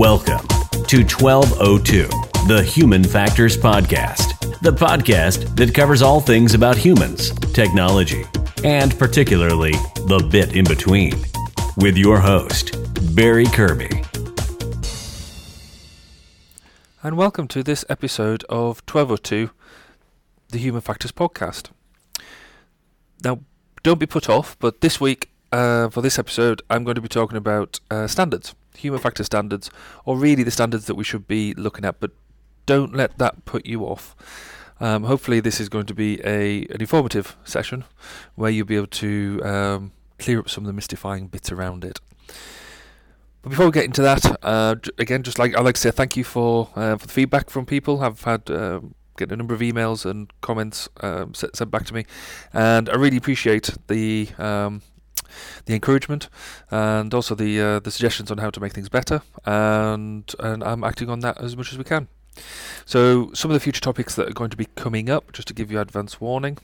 Welcome to 1202, the Human Factors Podcast, the podcast that covers all things about humans, technology, and particularly the bit in between. With your host, Barry Kirby. And welcome to this episode of 1202, the Human Factors Podcast. Now, don't be put off, but this week, uh, for this episode, I'm going to be talking about uh, standards, human factor standards, or really the standards that we should be looking at, but don't let that put you off. Um, hopefully, this is going to be a an informative session where you'll be able to um, clear up some of the mystifying bits around it. But before we get into that, uh, again, just like I'd like to say thank you for uh, for the feedback from people. I've had um, getting a number of emails and comments um, sent back to me, and I really appreciate the um, the encouragement and also the uh, the suggestions on how to make things better. And and I'm acting on that as much as we can. So some of the future topics that are going to be coming up, just to give you advance warning.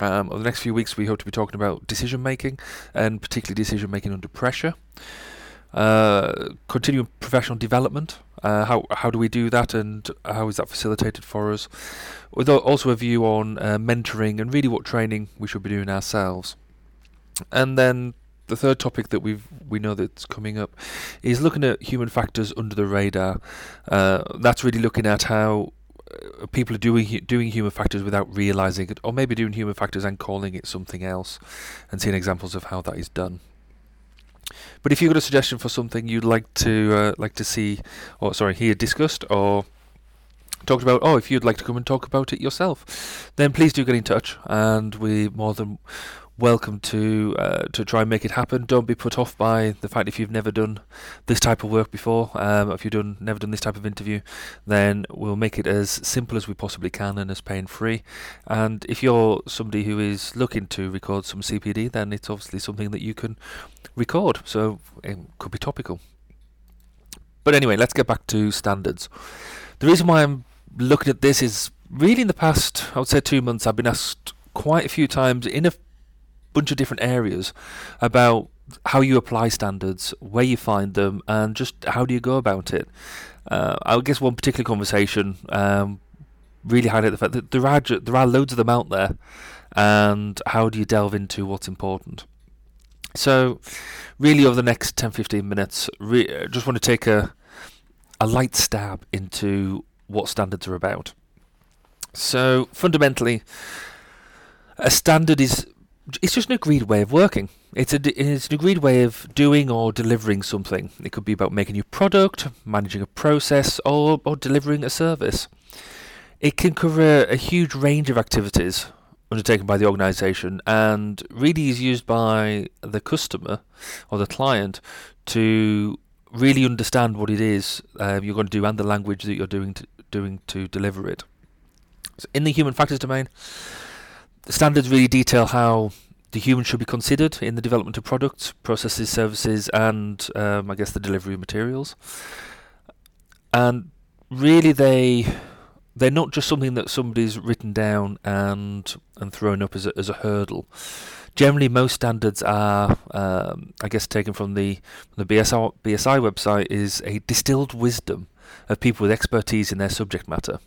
Um, over the next few weeks, we hope to be talking about decision making, and particularly decision making under pressure. Uh, continuing professional development. Uh, how how do we do that, and how is that facilitated for us? With also a view on uh, mentoring and really what training we should be doing ourselves. And then the third topic that we've we know that's coming up is looking at human factors under the radar. Uh, that's really looking at how uh, people are doing doing human factors without realizing it, or maybe doing human factors and calling it something else, and seeing examples of how that is done. But if you've got a suggestion for something you'd like to uh, like to see, or sorry, hear discussed or talked about, or if you'd like to come and talk about it yourself, then please do get in touch, and we're more than welcome to uh, to try and make it happen. Don't be put off by the fact if you've never done this type of work before, um, if you've done never done this type of interview, then we'll make it as simple as we possibly can and as pain free. And if you're somebody who is looking to record some CPD, then it's obviously something that you can record, so it could be topical. But anyway, let's get back to standards. The reason why I'm looking at this is really in the past, I would say two months, I've been asked quite a few times in a bunch of different areas about how you apply standards, where you find them, and just how do you go about it. Uh, I guess one particular conversation um, really highlighted the fact that there are there are loads of them out there, and how do you delve into what's important. So, really, over the next 10 15 minutes, re- uh, just want to take a, a light stab into what standards are about. So, fundamentally, a standard is it's just an agreed way of working. It's a it's an agreed way of doing or delivering something. It could be about making a product, managing a process, or or delivering a service. It can cover a huge range of activities undertaken by the organisation, and really is used by the customer or the client to really understand what it is um, you're going to do and the language that you're doing to, doing to deliver it. So in the human factors domain, the standards really detail how the human should be considered in the development of products, processes, services, and um, I guess the delivery of materials. And really, they they're not just something that somebody's written down and and thrown up as a, as a hurdle. Generally, most standards are, um, I guess, taken from the the BSI, BSI website is a distilled wisdom of people with expertise in their subject matter.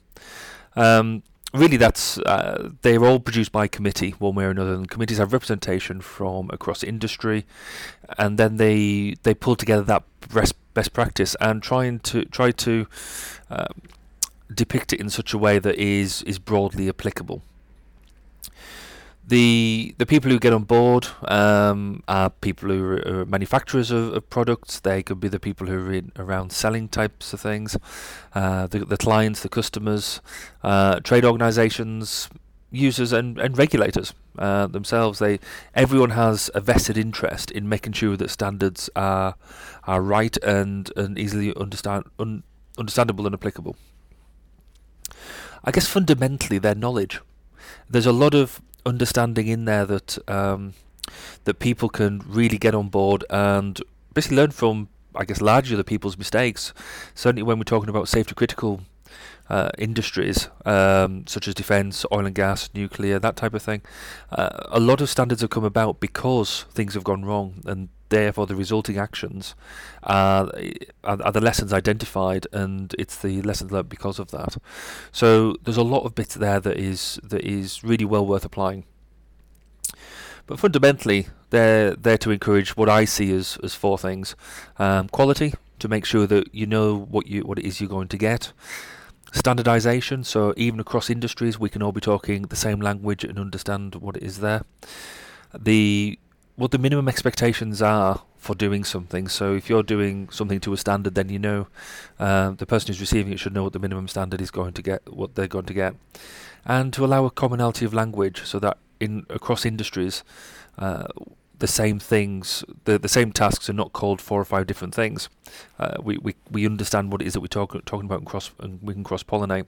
Um, really that's uh, they're all produced by committee one way or another and committees have representation from across industry and then they they pull together that best best practice and trying to try to um, depict it in such a way that is is broadly applicable the the people who get on board um, are people who are, are manufacturers of, of products. They could be the people who are in, around selling types of things, uh, the the clients, the customers, uh, trade organisations, users, and, and regulators uh, themselves. They everyone has a vested interest in making sure that standards are are right and and easily understand un, understandable and applicable. I guess fundamentally, their knowledge. There's a lot of understanding in there that um, that people can really get on board and basically learn from. I guess largely other people's mistakes. Certainly, when we're talking about safety critical uh, industries um, such as defence, oil and gas, nuclear, that type of thing, uh, a lot of standards have come about because things have gone wrong, and therefore the resulting actions are, are, the lessons identified, and it's the lessons learned because of that. So there's a lot of bits there that is that is really well worth applying. But fundamentally, they're there to encourage what I see as, as four things: um, quality, to make sure that you know what you what it is you're going to get. Standardization, so even across industries, we can all be talking the same language and understand what it is there. The what the minimum expectations are for doing something. So if you're doing something to a standard, then you know uh, the person who's receiving it should know what the minimum standard is going to get, what they're going to get, and to allow a commonality of language so that in across industries. Uh, the same things, the the same tasks are not called four or five different things. Uh, we, we we understand what it is that we're talk, talking about and cross and we can cross pollinate.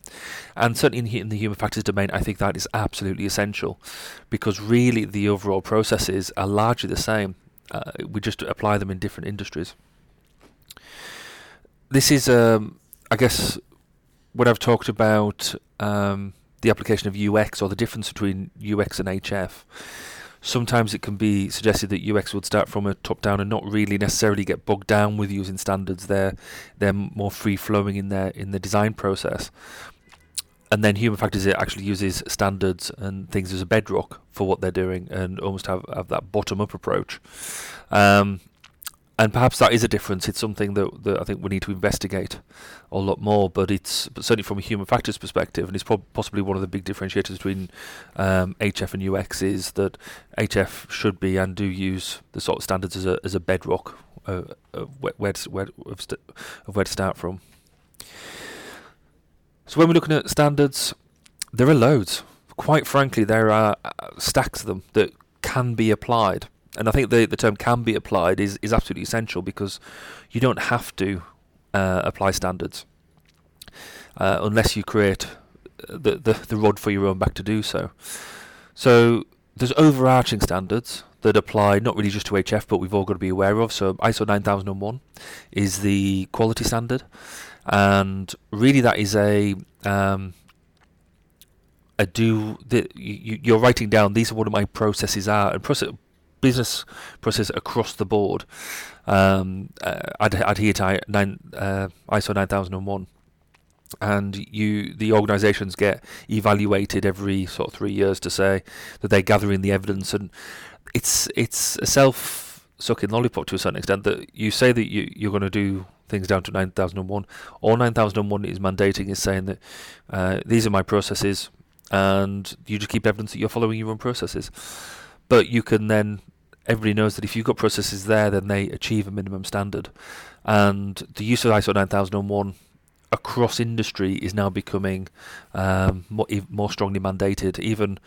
And certainly in, in the human factors domain, I think that is absolutely essential, because really the overall processes are largely the same. Uh, we just apply them in different industries. This is, um, I guess, what I've talked about um, the application of UX or the difference between UX and HF sometimes it can be suggested that UX would start from a top down and not really necessarily get bogged down with using standards. They're they're more free flowing in their in the design process. And then human factors it actually uses standards and things as a bedrock for what they're doing and almost have, have that bottom up approach. Um, and perhaps that is a difference. It's something that, that I think we need to investigate a lot more. But it's but certainly from a human factors perspective, and it's pro- possibly one of the big differentiators between um, HF and UX is that HF should be and do use the sort of standards as a as a bedrock uh, of where to, where of, st- of where to start from. So when we're looking at standards, there are loads. Quite frankly, there are uh, stacks of them that can be applied and I think the the term can be applied is is absolutely essential because you don't have to uh, apply standards uh, unless you create the, the the rod for your own back to do so. So there's overarching standards that apply not really just to HF, but we've all got to be aware of. So ISO 9001 is the quality standard, and really that is a um, a do that you, you're writing down. These are what my processes are, and process, business process across the board. Um, uh, adhere to nine, uh, ISO 9001 and you the organisations get evaluated every sort of three years to say that they're gathering the evidence. And it's it's a self sucking lollipop to a certain extent that you say that you you're going to do things down to 9001 all 9001 is mandating is saying that uh, these are my processes and you just keep evidence that you're following your own processes but you can then everybody knows that if you've got processes there, then they achieve a minimum standard. And the use of ISO 9001 across industry is now becoming um, more, more strongly mandated. Even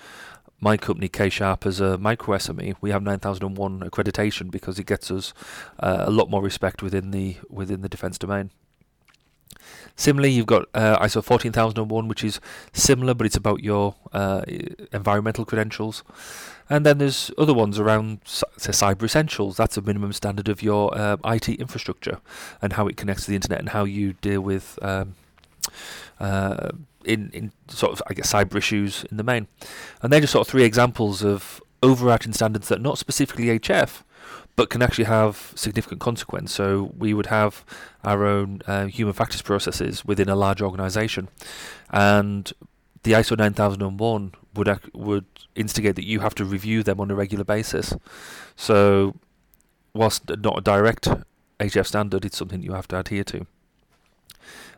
my company, K Sharp, as a micro SME, we have 9001 accreditation because it gets us uh, a lot more respect within the within the defence domain. Similarly, you've got uh, ISO 14001, which is similar, but it's about your uh, environmental credentials. And then there's other ones around, say, Cyber Essentials. That's a minimum standard of your uh, IT infrastructure and how it connects to the internet and how you deal with um, uh, in in sort of I guess cyber issues in the main. And they're just sort of three examples of overarching standards that are not specifically HF, but can actually have significant consequence. So we would have our own uh, human factors processes within a large organisation, and the ISO 9001 would ac- would instigate that you have to review them on a regular basis. So, whilst not a direct HF standard, it's something you have to adhere to.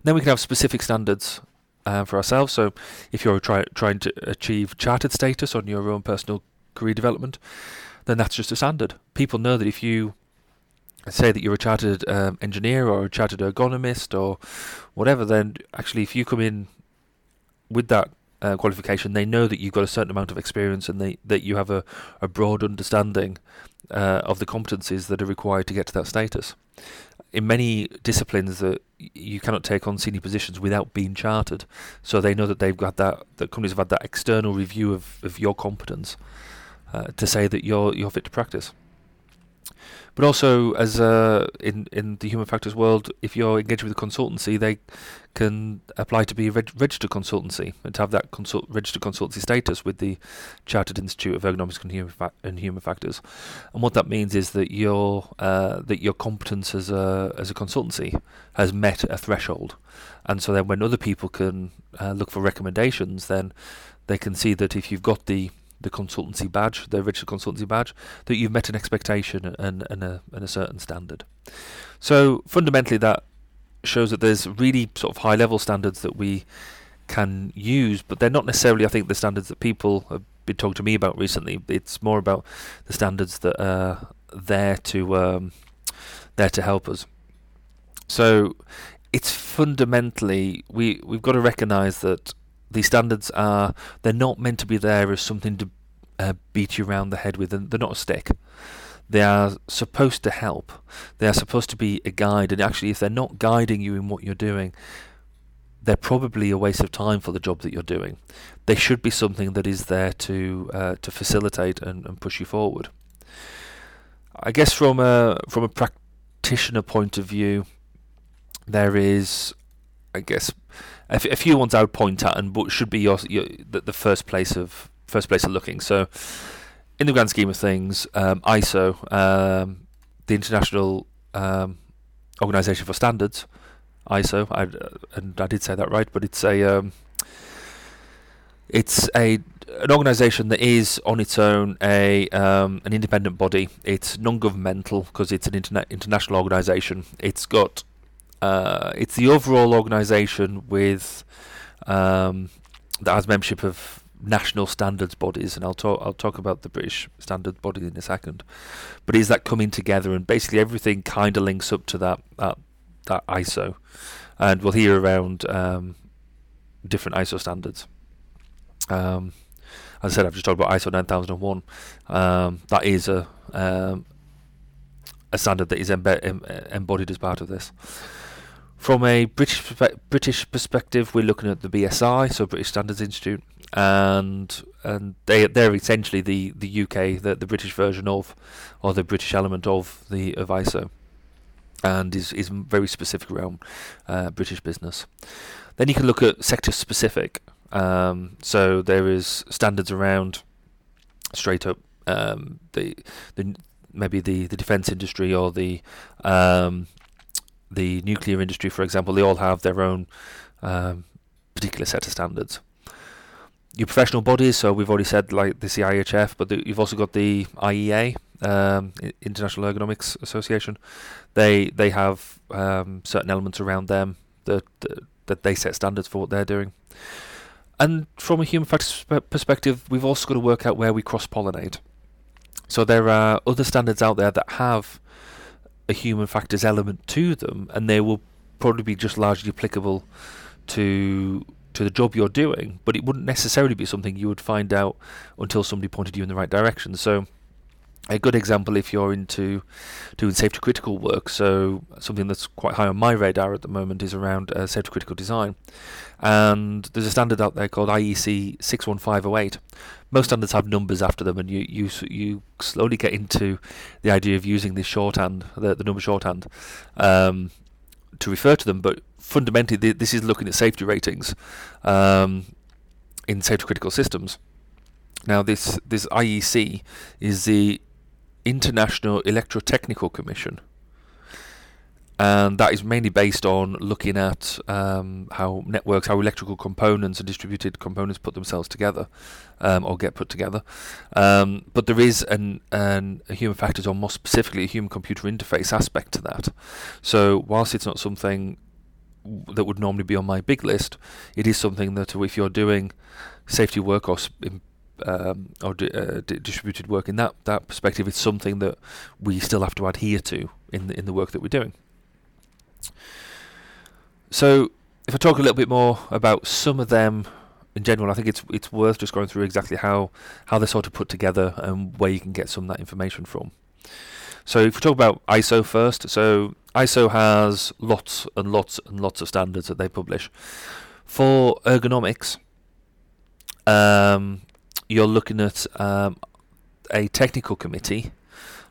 Then we can have specific standards uh, for ourselves. So, if you're try- trying to achieve chartered status on your own personal career development, then that's just a standard. People know that if you say that you're a chartered um, engineer or a chartered ergonomist or whatever, then actually if you come in with that uh, qualification, they know that you've got a certain amount of experience and they, that you have a, a broad understanding uh, of the competencies that are required to get to that status. In many disciplines, that you cannot take on senior positions without being chartered, so they know that they've got that. That companies have had that external review of, of your competence uh, to say that you're you're fit to practice. But also, as uh, in in the human factors world, if you're engaging with a consultancy, they can apply to be a reg- registered consultancy and to have that consult- registered consultancy status with the Chartered Institute of Ergonomics and Human, Fa- and human Factors. And what that means is that your uh, that your competence as a as a consultancy has met a threshold, and so then when other people can uh, look for recommendations, then they can see that if you've got the the consultancy badge, the registered consultancy badge, that you've met an expectation and, and, a, and a certain standard. So fundamentally, that shows that there's really sort of high level standards that we can use, but they're not necessarily, I think, the standards that people have been talking to me about recently. It's more about the standards that are there to um, there to help us. So it's fundamentally we we've got to recognise that these standards are they're not meant to be there as something to uh, beat you around the head with, they're not a stick. They are supposed to help. They are supposed to be a guide, and actually, if they're not guiding you in what you're doing, they're probably a waste of time for the job that you're doing. They should be something that is there to uh, to facilitate and, and push you forward. I guess from a from a practitioner point of view, there is, I guess, a, f- a few ones I would point at, and should be your, your the, the first place of first place of looking. So, in the grand scheme of things, um, ISO, um, the International um, Organization for Standards, ISO, I, and I did say that right, but it's a um, it's a an organisation that is on its own a um, an independent body. It's non-governmental because it's an interna- international organisation. It's got uh, it's the overall organisation with um, that has membership of national standards bodies, and I'll talk I'll talk about the British standards body in a second. But is that coming together, and basically everything kind of links up to that that that ISO, and we'll hear around um, different ISO standards. Um, as I said, I've just talked about ISO 9001. Um, that is a um, a standard that is embe- em- embodied as part of this. From a British perspe- British perspective, we're looking at the BSI, so British Standards Institute, and and they they're essentially the, the UK, the, the British version of, or the British element of the of ISO, and is is very specific around uh, British business. Then you can look at sector specific. Um, so there is standards around straight up um, the the maybe the, the defence industry or the um, the nuclear industry, for example, they all have their own um, particular set of standards. Your professional bodies, so we've already said like the CIHF, but the, you've also got the IEA, um, International Ergonomics Association. They they have um, certain elements around them that, that that they set standards for what they're doing. And from a human factors perspective, we've also got to work out where we cross pollinate. So there are other standards out there that have a human factors element to them, and they will probably be just largely applicable to to the job you're doing, but it wouldn't necessarily be something you would find out until somebody pointed you in the right direction. So a good example if you're into doing safety critical work. So something that's quite high on my radar at the moment is around uh, safety critical design. And there's a standard out there called IEC 61508 most standards have numbers after them and you you you slowly get into the idea of using this shorthand the, the number shorthand um, to refer to them. But fundamentally th- this is looking at safety ratings um, in safety critical systems. Now this this IEC is the International Electrotechnical Commission, and that is mainly based on looking at um, how networks, how electrical components and distributed components put themselves together, um, or get put together. Um, but there is an, an a human factors, or more specifically, a human-computer interface aspect to that. So whilst it's not something that would normally be on my big list, it is something that if you're doing safety work or um, or di- uh, di- distributed work in that that perspective, it's something that we still have to adhere to in the, in the work that we're doing. So, if I talk a little bit more about some of them in general, I think it's it's worth just going through exactly how how they're sort of put together and where you can get some of that information from. So, if we talk about ISO first, so ISO has lots and lots and lots of standards that they publish for ergonomics. Um, you're looking at um, a technical committee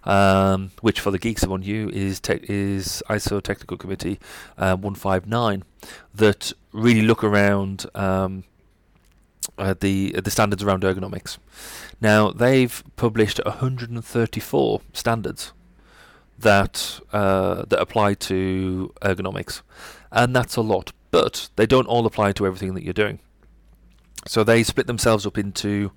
um, which for the geeks among you is te- is ISO Technical Committee uh, 159, that really look around um, uh, the the standards around ergonomics. Now they've published 134 standards that uh, that apply to ergonomics, and that's a lot. But they don't all apply to everything that you're doing. So they split themselves up into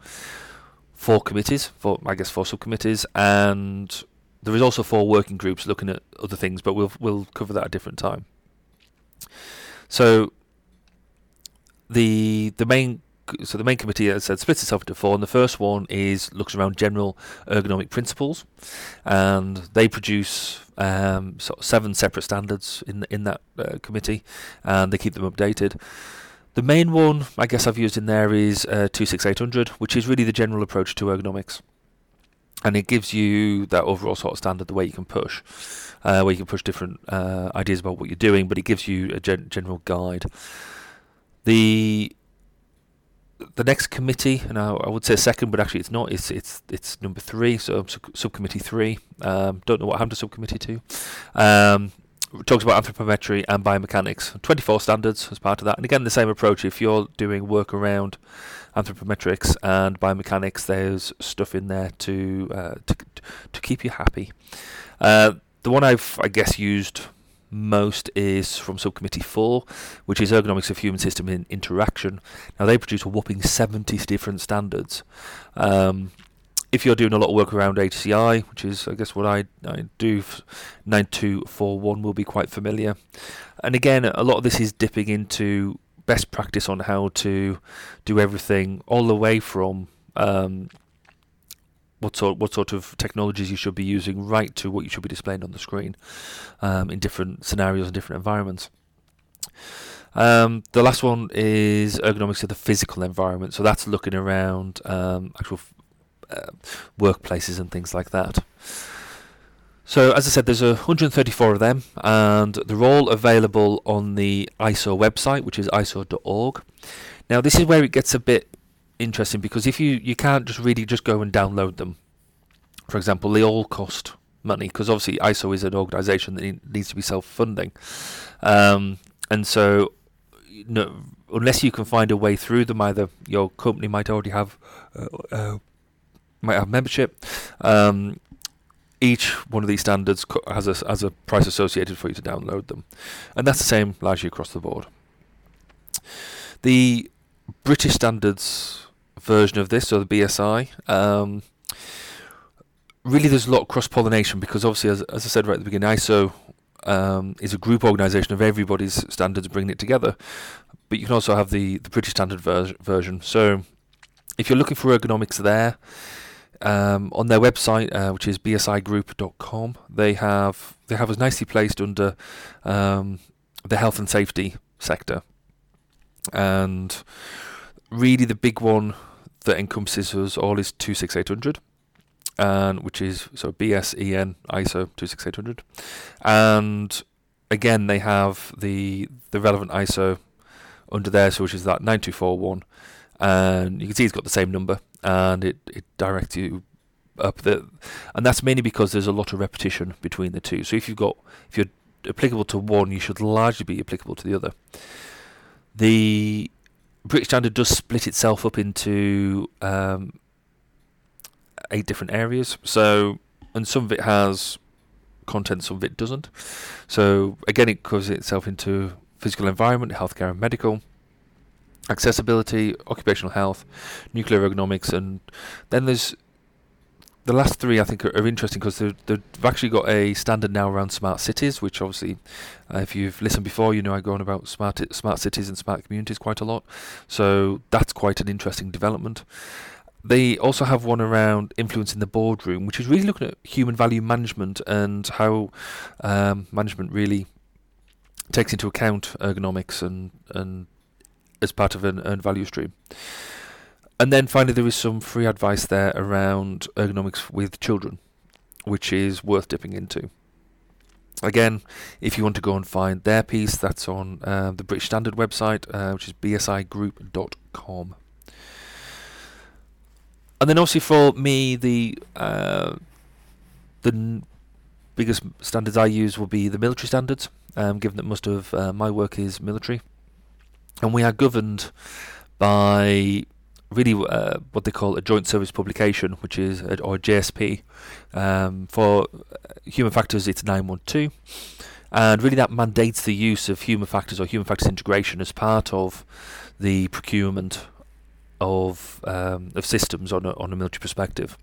four committees, four I guess four subcommittees, and there is also four working groups looking at other things, but we'll we'll cover that at a different time. So the the main so the main committee, as I said, splits itself into four, and the first one is looks around general ergonomic principles, and they produce um, sort of seven separate standards in in that uh, committee, and they keep them updated. The main one, I guess, I've used in there is uh, 26800, which is really the general approach to ergonomics, and it gives you that overall sort of standard, the way you can push, uh, where you can push different uh, ideas about what you're doing, but it gives you a gen- general guide. The the next committee, and I, I, would say second, but actually it's not. It's it's it's number three. So sub- subcommittee three. Um, don't know what happened to subcommittee two. Um, talks about anthropometry and biomechanics. 24 standards as part of that, and again the same approach. If you're doing work around anthropometrics and biomechanics, there's stuff in there to uh, to to keep you happy. Uh, the one I've I guess used most is from Subcommittee 4, which is Ergonomics of Human System in Interaction. Now, they produce a whopping 70 different standards. Um, if you're doing a lot of work around HCI, which is, I guess, what I, I do, 9241 will be quite familiar. And again, a lot of this is dipping into best practice on how to do everything, all the way from um, what sort what sort of technologies you should be using, right to what you should be displaying on the screen um, in different scenarios and different environments. Um, the last one is ergonomics of the physical environment. So that's looking around um, actual uh, workplaces and things like that. So as I said, there's 134 of them, and they're all available on the ISO website, which is iso.org. Now this is where it gets a bit interesting because if you you can't just really just go and download them. For example, they all cost money because obviously ISO is an organisation that needs to be self-funding, um, and so know, unless you can find a way through them, either your company might already have uh, uh, might have membership. Um, each one of these standards has a has a price associated for you to download them, and that's the same largely across the board. The British standards version of this, or the BSI. Um, really, there's a lot of cross pollination because obviously, as, as I said right at the beginning, ISO um, is a group organisation of everybody's standards bringing it together. But you can also have the, the British standard ver- version. So if you're looking for ergonomics there, um, on their website, uh, which is bsigroup.com, they have they have us nicely placed under um, the health and safety sector, and really the big one that encompasses us all is 26800 and which is so BSEN ISO 26800 and again they have the the relevant ISO under there so which is that 9241 and you can see it's got the same number and it, it directs you up the and that's mainly because there's a lot of repetition between the two so if you've got if you're applicable to one you should largely be applicable to the other the British Standard does split itself up into um, eight different areas. So, and some of it has content, some of it doesn't. So, again, it covers itself into physical environment, healthcare and medical, accessibility, occupational health, nuclear ergonomics, and then there's the last three I think are, are interesting because they've, actually got a standard now around smart cities, which obviously, uh, if you've listened before, you know I go on about smart smart cities and smart communities quite a lot. So that's quite an interesting development. They also have one around influence in the boardroom, which is really looking at human value management and how um, management really takes into account ergonomics and and as part of an earned value stream. And then finally, there is some free advice there around ergonomics with children, which is worth dipping into. Again, if you want to go and find their piece, that's on uh, the British Standard website, uh, which is bsigroup.com. And then, obviously, for me, the uh, the n- biggest standards I use will be the military standards, um, given that most of uh, my work is military. And we are governed by really uh, what they call a joint service publication, which is a, or a JSP. Um, for human factors, it's 912, and really that mandates the use of human factors or human factors integration as part of the procurement of um, of systems on a, on a military perspective.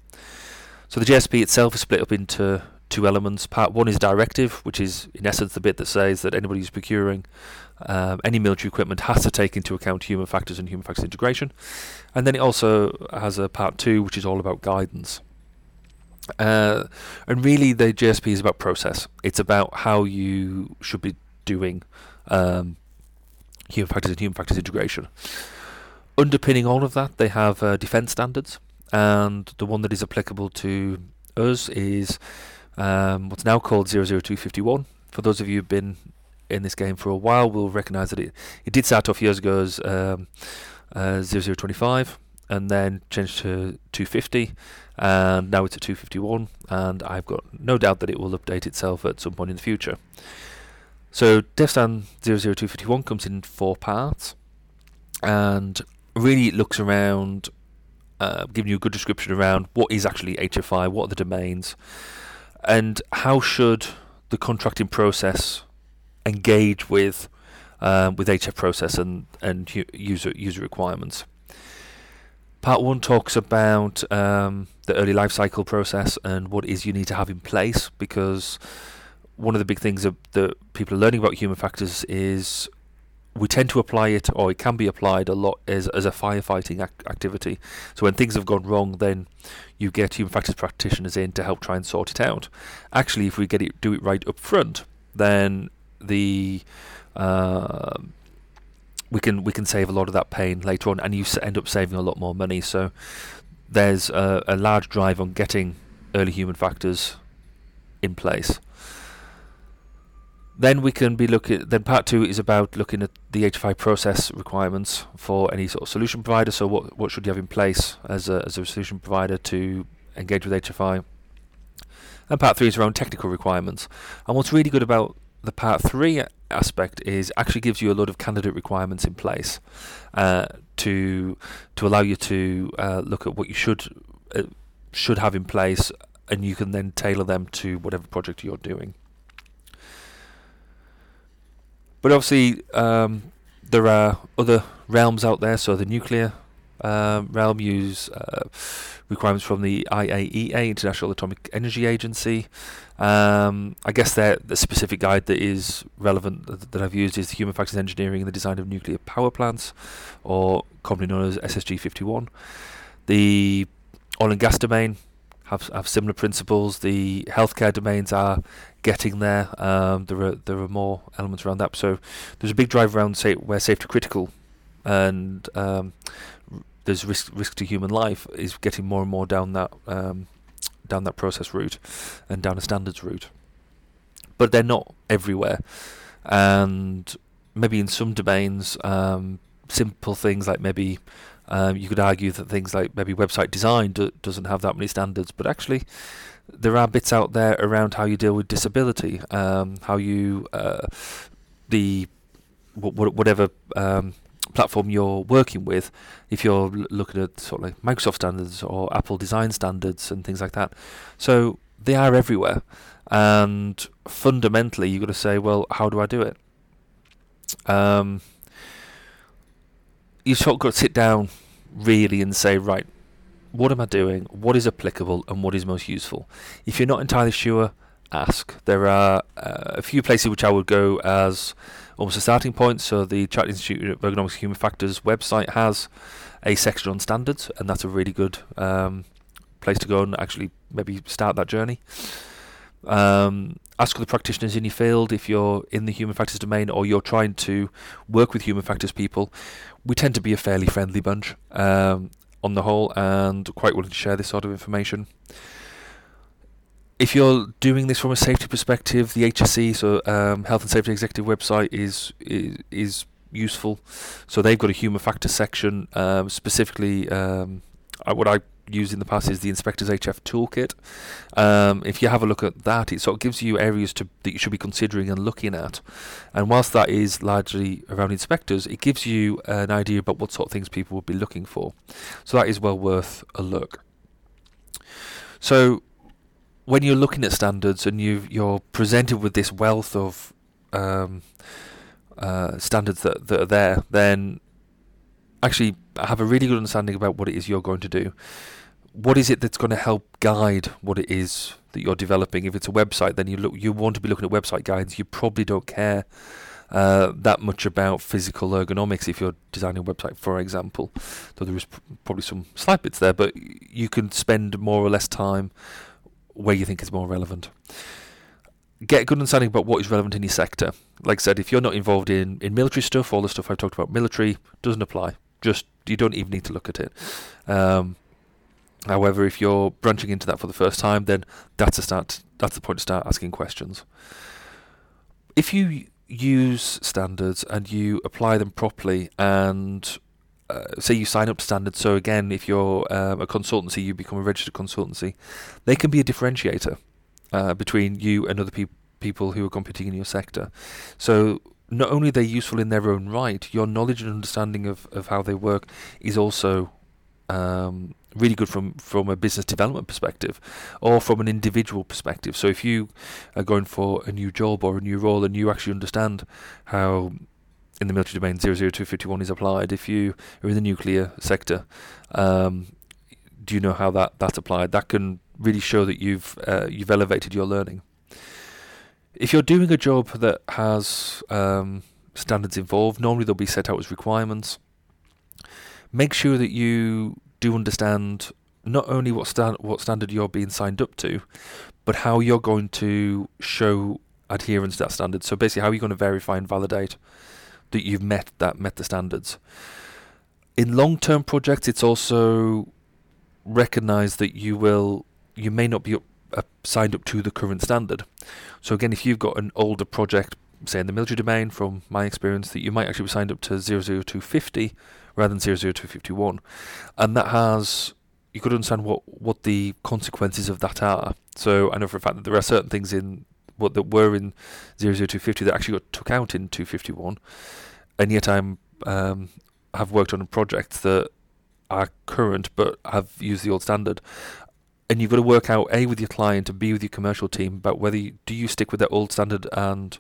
So the JSP itself is split up into two elements. Part one is directive, which is in essence the bit that says that anybody who's procuring um, any military equipment has to take into account human factors and human factors integration. And then it also has a part two, which is all about guidance. Uh, and really, the JSP is about process. It's about how you should be doing um, human factors and human factors integration. Underpinning all of that, they have uh, defence standards, and the one that is applicable to us is um, what's now called 00251. For those of you who've been in this game for a while will recognise that it, it did start off years ago as um, uh, 0025 and then changed to 250 and now it's at 251 and I've got no doubt that it will update itself at some point in the future. So DEFSTAN 00251 comes in four parts and really looks around uh, giving you a good description around what is actually HFI, what are the domains, and how should the contracting process engage with um, with HF process and and user user requirements. Part one talks about um, the early life cycle process and what is you need to have in place because one of the big things that, that people are learning about human factors is we tend to apply it, or it can be applied a lot as as a firefighting ac- activity. So when things have gone wrong, then you get human factors practitioners in to help try and sort it out. Actually, if we get it do it right up front, then the uh, we can we can save a lot of that pain later on, and you end up saving a lot more money. So there's a, a large drive on getting early human factors in place. Then we can be looking. Then part two is about looking at the HFI process requirements for any sort of solution provider. So what what should you have in place as a as a solution provider to engage with HFI? And part three is around technical requirements. And what's really good about the part three aspect is actually gives you a lot of candidate requirements in place uh, to to allow you to uh, look at what you should uh, should have in place, and you can then tailor them to whatever project you're doing. But obviously, um, there are other realms out there. So the nuclear um, realm use uh, requirements from the IAEA, International Atomic Energy Agency. Um, I guess the specific guide that is relevant that, that I've used is the Human Factors Engineering and the Design of Nuclear Power Plants, or commonly known as SSG 51. The oil and gas domain have have similar principles. The healthcare domains are getting there. Um, there are there are more elements around that. So there's a big drive around say where safety critical and um, there's risk risk to human life is getting more and more down that um, down that process route and down a standards route. But they're not everywhere, and maybe in some domains, um, simple things like maybe um, you could argue that things like maybe website design do, doesn't have that many standards, but actually there are bits out there around how you deal with disability, um, how you uh, the whatever um, platform you're working with, if you're l- looking at sort of like Microsoft standards or Apple design standards and things like that. So they are everywhere. And fundamentally, you've got to say, well, how do I do it? Um, you've sort of got to sit down really and say, right, what am I doing? What is applicable and what is most useful? If you're not entirely sure, ask. There are uh, a few places which I would go as almost a starting point. So the Chartered Institute of Ergonomics and Human Factors website has a section on standards, and that's a really good um, place to go and actually maybe start that journey. Um, ask the practitioners in your field if you're in the human factors domain or you're trying to work with human factors people. We tend to be a fairly friendly bunch um, on the whole and quite willing to share this sort of information if you're doing this from a safety perspective, the HSE, so um, Health and Safety Executive website, is, is, is useful. So they've got a human factor section, um, specifically um, what I used in the past is the Inspectors HF Toolkit. Um, if you have a look at that, it sort of gives you areas to, that you should be considering and looking at. And whilst that is largely around inspectors, it gives you an idea about what sort of things people would be looking for. So that is well worth a look. So when you're looking at standards and you you're presented with this wealth of um, uh, standards that, that are there, then actually have a really good understanding about what it is you're going to do. What is it that's going to help guide what it is that you're developing? If it's a website, then you look you want to be looking at website guides. You probably don't care uh, that much about physical ergonomics if you're designing a website, for example. Though there is pr- probably some slight bits there, but you can spend more or less time where you think is more relevant. Get a good understanding about what is relevant in your sector. Like I said, if you're not involved in, in military stuff, all the stuff I've talked about military doesn't apply. Just you don't even need to look at it. Um, however, if you're branching into that for the first time, then that's a start. That's the point to start asking questions. If you use standards and you apply them properly and uh, say you sign up to standards. So again, if you're um, a consultancy, you become a registered consultancy. They can be a differentiator uh, between you and other people people who are competing in your sector. So not only are they useful in their own right, your knowledge and understanding of, of how they work is also um, really good from, from a business development perspective or from an individual perspective. So if you are going for a new job or a new role and you actually understand how in the military domain 00251 is applied, if you are in the nuclear sector, um, do you know how that, that's applied? That can really show that you've uh, you've elevated your learning if you're doing a job that has um, standards involved, normally they'll be set out as requirements. Make sure that you do understand not only what stand what standard you're being signed up to, but how you're going to show adherence to that standard. So basically, how are you going to verify and validate that you've met that met the standards? In long-term projects, it's also recognized that you will you may not be up uh, signed up to the current standard. So again, if you've got an older project, say in the military domain, from my experience, that you might actually be signed up to 00250 rather than 00251, and that has you could understand what what the consequences of that are. So I know for a fact that there are certain things in what that were in 00250 that actually got took out in 251, and yet I'm um, have worked on projects that are current but have used the old standard and you've got to work out a with your client and b with your commercial team about whether you, do you stick with that old standard and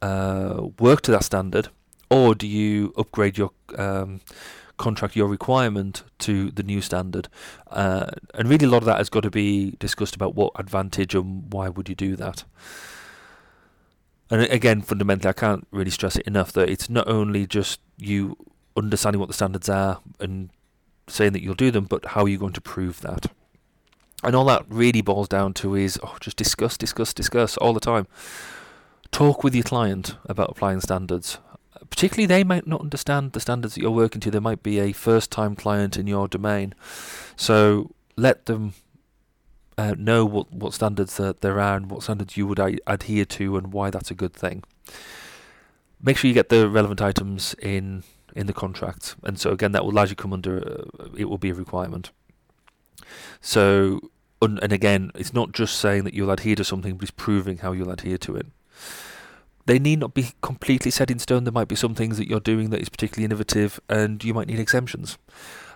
uh, work to that standard, or do you upgrade your um, contract, your requirement to the new standard? Uh, and really, a lot of that has got to be discussed about what advantage and why would you do that. And again, fundamentally, I can't really stress it enough that it's not only just you understanding what the standards are and saying that you'll do them, but how are you going to prove that? And all that really boils down to is oh, just discuss, discuss, discuss all the time. Talk with your client about applying standards. Particularly, they might not understand the standards that you're working to. There might be a first time client in your domain. So let them uh, know what, what standards that there are and what standards you would adhere to and why that's a good thing. Make sure you get the relevant items in in the contract. And so, again, that will largely come under, uh, it will be a requirement. So, and again, it's not just saying that you'll adhere to something, but it's proving how you'll adhere to it. They need not be completely set in stone. There might be some things that you're doing that is particularly innovative, and you might need exemptions.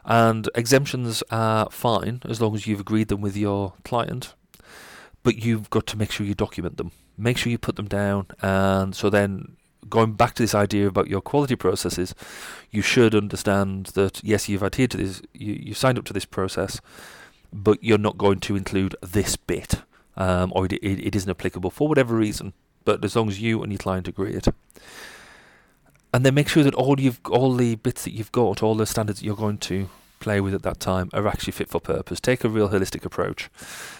And exemptions are fine as long as you've agreed them with your client, but you've got to make sure you document them. Make sure you put them down, and so then going back to this idea about your quality processes, you should understand that yes, you've adhered to this, you you signed up to this process, but you're not going to include this bit, um, or it, it, it isn't applicable for whatever reason. But as long as you and your client agree it, and then make sure that all you've all the bits that you've got, all the standards that you're going to play with at that time are actually fit for purpose. Take a real holistic approach.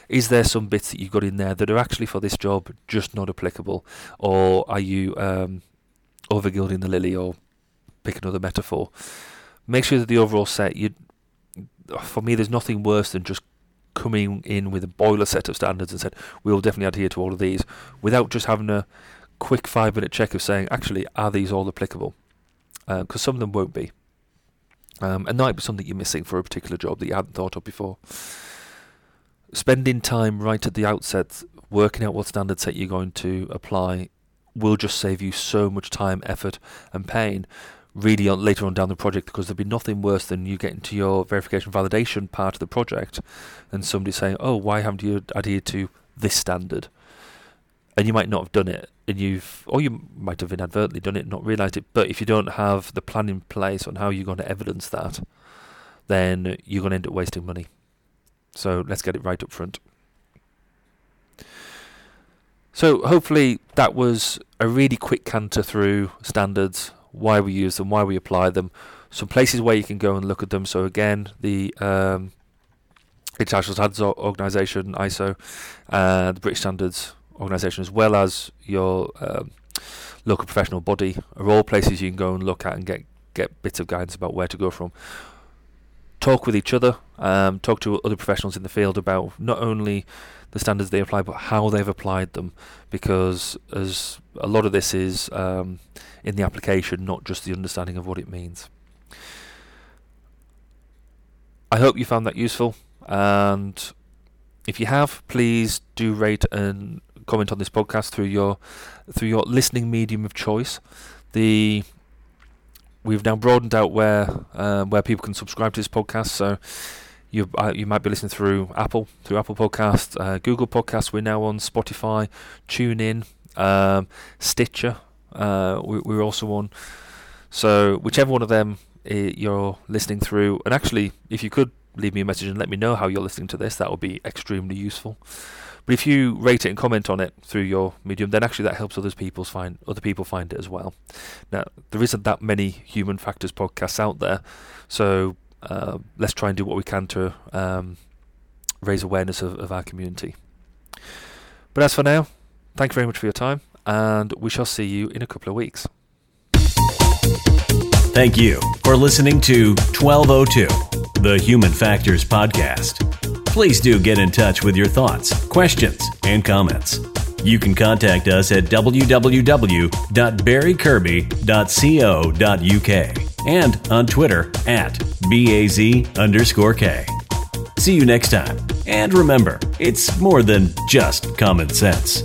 Is there some bits that you've got in there that are actually for this job just not applicable, or are you um, overgilding the lily, or pick another metaphor? Make sure that the overall set you for me, there's nothing worse than just coming in with a boiler set of standards and said we'll definitely adhere to all of these without just having a quick five minute check of saying actually are these all applicable because uh, some of them won't be Um, and that might be something you're missing for a particular job that you hadn't thought of before. Spending time right at the outset, working out what standard set you're going to apply, will just save you so much time, effort, and pain really on, later on down the project because there'd be nothing worse than you getting to your verification validation part of the project and somebody saying, "Oh, why haven't you adhered to this standard?" And you might not have done it, and you've, or you might have inadvertently done it, not realised it. But if you don't have the plan in place on how you're going to evidence that, then you're going to end up wasting money. So let's get it right up front. So hopefully that was a really quick canter through standards, why we use them, why we apply them, some places where you can go and look at them. So again, the um, International Standards Organisation (ISO), uh, the British Standards Organisation, as well as your um, local professional body, are all places you can go and look at and get get bits of guidance about where to go from. Talk with each other, um, talk to other professionals in the field about not only the standards they apply, but how they've applied them, because as a lot of this is um, in the application, not just the understanding of what it means. I hope you found that useful, and if you have, please do rate and comment on this podcast through your through your listening medium of choice. The we've now broadened out where um, where people can subscribe to this podcast, so you uh, you might be listening through Apple, through Apple Podcasts, uh, Google Podcasts. We're now on Spotify, TuneIn, um, Stitcher. Uh, we, we're also on. So whichever one of them you're listening through, and actually, if you could leave me a message and let me know how you're listening to this, that would be extremely useful. But if you rate it and comment on it through your medium, then actually that helps others people find other people find it as well. Now there isn't that many human factors podcasts out there, so uh, let's try and do what we can to um, raise awareness of, of our community. But as for now, thank you very much for your time, and we shall see you in a couple of weeks. Thank you for listening to 1202, the Human Factors Podcast. Please do get in touch with your thoughts, questions, and comments. You can contact us at www.barrykirby.co.uk and on Twitter at BAZ underscore K. See you next time. And remember, it's more than just common sense.